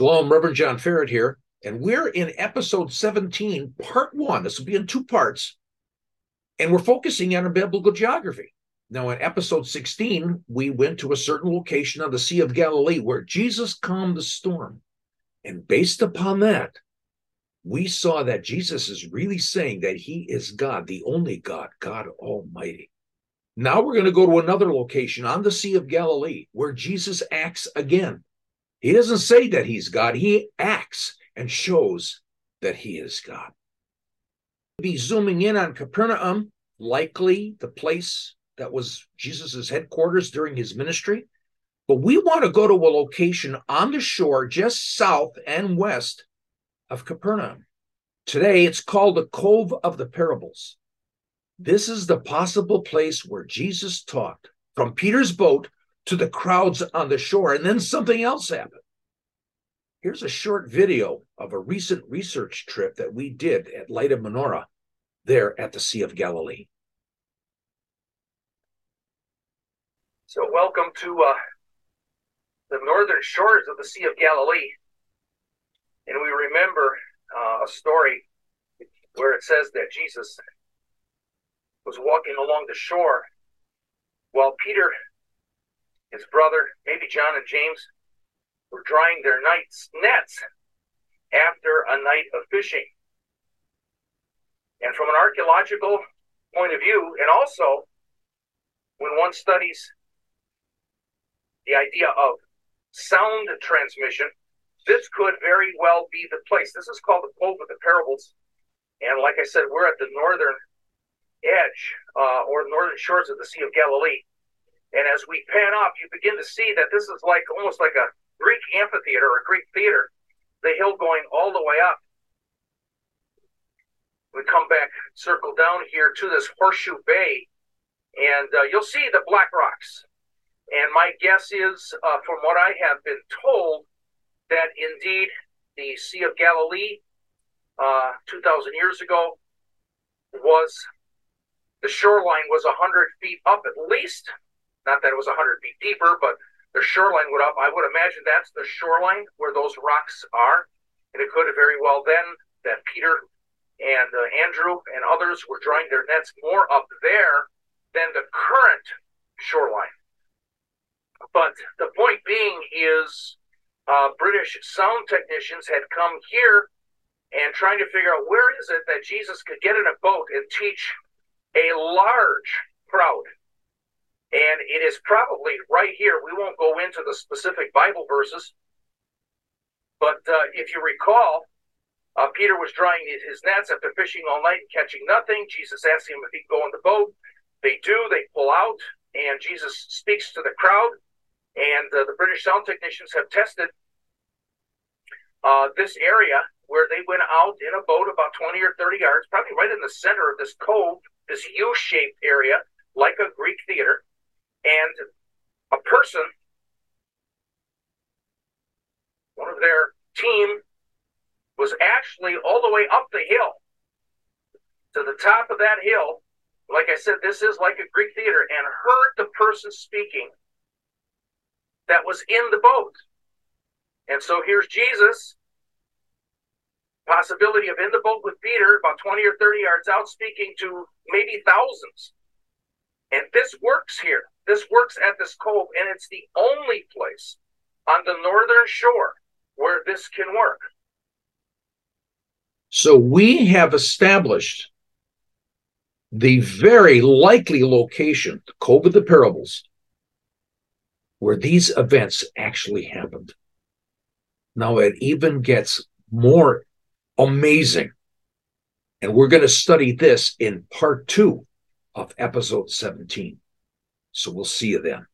Shalom, Reverend John Ferret here, and we're in episode 17, part one. This will be in two parts, and we're focusing on biblical geography. Now, in episode 16, we went to a certain location on the Sea of Galilee where Jesus calmed the storm. And based upon that, we saw that Jesus is really saying that he is God, the only God, God Almighty. Now we're going to go to another location on the Sea of Galilee where Jesus acts again. He doesn't say that he's God, he acts and shows that he is God. Be zooming in on Capernaum, likely the place that was Jesus's headquarters during his ministry. But we want to go to a location on the shore just south and west of Capernaum. Today it's called the Cove of the Parables. This is the possible place where Jesus taught from Peter's boat to the crowds on the shore, and then something else happened. Here's a short video of a recent research trip that we did at Light of Menorah there at the Sea of Galilee. So, welcome to uh, the northern shores of the Sea of Galilee. And we remember uh, a story where it says that Jesus was walking along the shore while Peter his brother, maybe John and James, were drying their night's nets after a night of fishing. And from an archaeological point of view, and also when one studies the idea of sound transmission, this could very well be the place. This is called the Cove of the Parables. And like I said, we're at the northern edge uh, or northern shores of the Sea of Galilee. And as we pan up, you begin to see that this is like almost like a Greek amphitheater or Greek theater, the hill going all the way up. We come back, circle down here to this horseshoe bay, and uh, you'll see the black rocks. And my guess is, uh, from what I have been told, that indeed the Sea of Galilee, uh, 2,000 years ago, was the shoreline was 100 feet up at least not that it was 100 feet deeper, but the shoreline would up. I would imagine that's the shoreline where those rocks are. And it could have very well been that Peter and uh, Andrew and others were drawing their nets more up there than the current shoreline. But the point being is uh, British sound technicians had come here and trying to figure out where is it that Jesus could get in a boat and teach a large crowd and it is probably right here. We won't go into the specific Bible verses, but uh, if you recall, uh, Peter was drying his nets after fishing all night and catching nothing. Jesus asked him if he could go in the boat. They do. They pull out, and Jesus speaks to the crowd. And uh, the British sound technicians have tested uh, this area where they went out in a boat about 20 or 30 yards, probably right in the center of this cove, this U shaped area, like a Greek theater and a person, one of their team, was actually all the way up the hill to the top of that hill. Like I said, this is like a Greek theater, and heard the person speaking that was in the boat. And so here's Jesus, possibility of in the boat with Peter, about 20 or 30 yards out, speaking to maybe thousands. And this works here. This works at this cove, and it's the only place on the northern shore where this can work. So we have established the very likely location, the Cove of the Parables, where these events actually happened. Now it even gets more amazing. And we're going to study this in part two of episode 17. So we'll see you then.